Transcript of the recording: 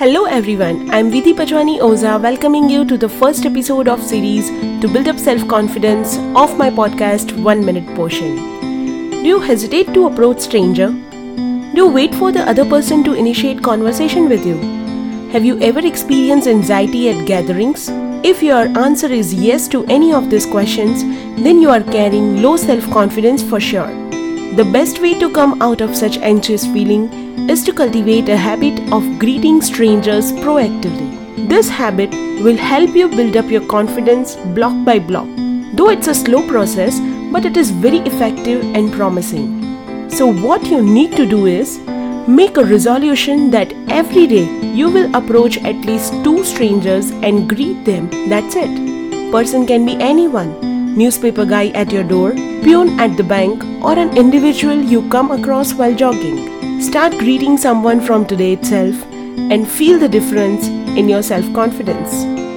Hello everyone, I'm Vidhi Pajwani Oza welcoming you to the first episode of series to build up self-confidence of my podcast 1 minute potion. Do you hesitate to approach stranger? Do you wait for the other person to initiate conversation with you? Have you ever experienced anxiety at gatherings? If your answer is yes to any of these questions, then you are carrying low self-confidence for sure. The best way to come out of such anxious feeling is to cultivate a habit of greeting strangers proactively. This habit will help you build up your confidence block by block. Though it's a slow process, but it is very effective and promising. So, what you need to do is make a resolution that every day you will approach at least two strangers and greet them. That's it. Person can be anyone newspaper guy at your door, peon at the bank, or an individual you come across while jogging. Start greeting someone from today itself and feel the difference in your self confidence.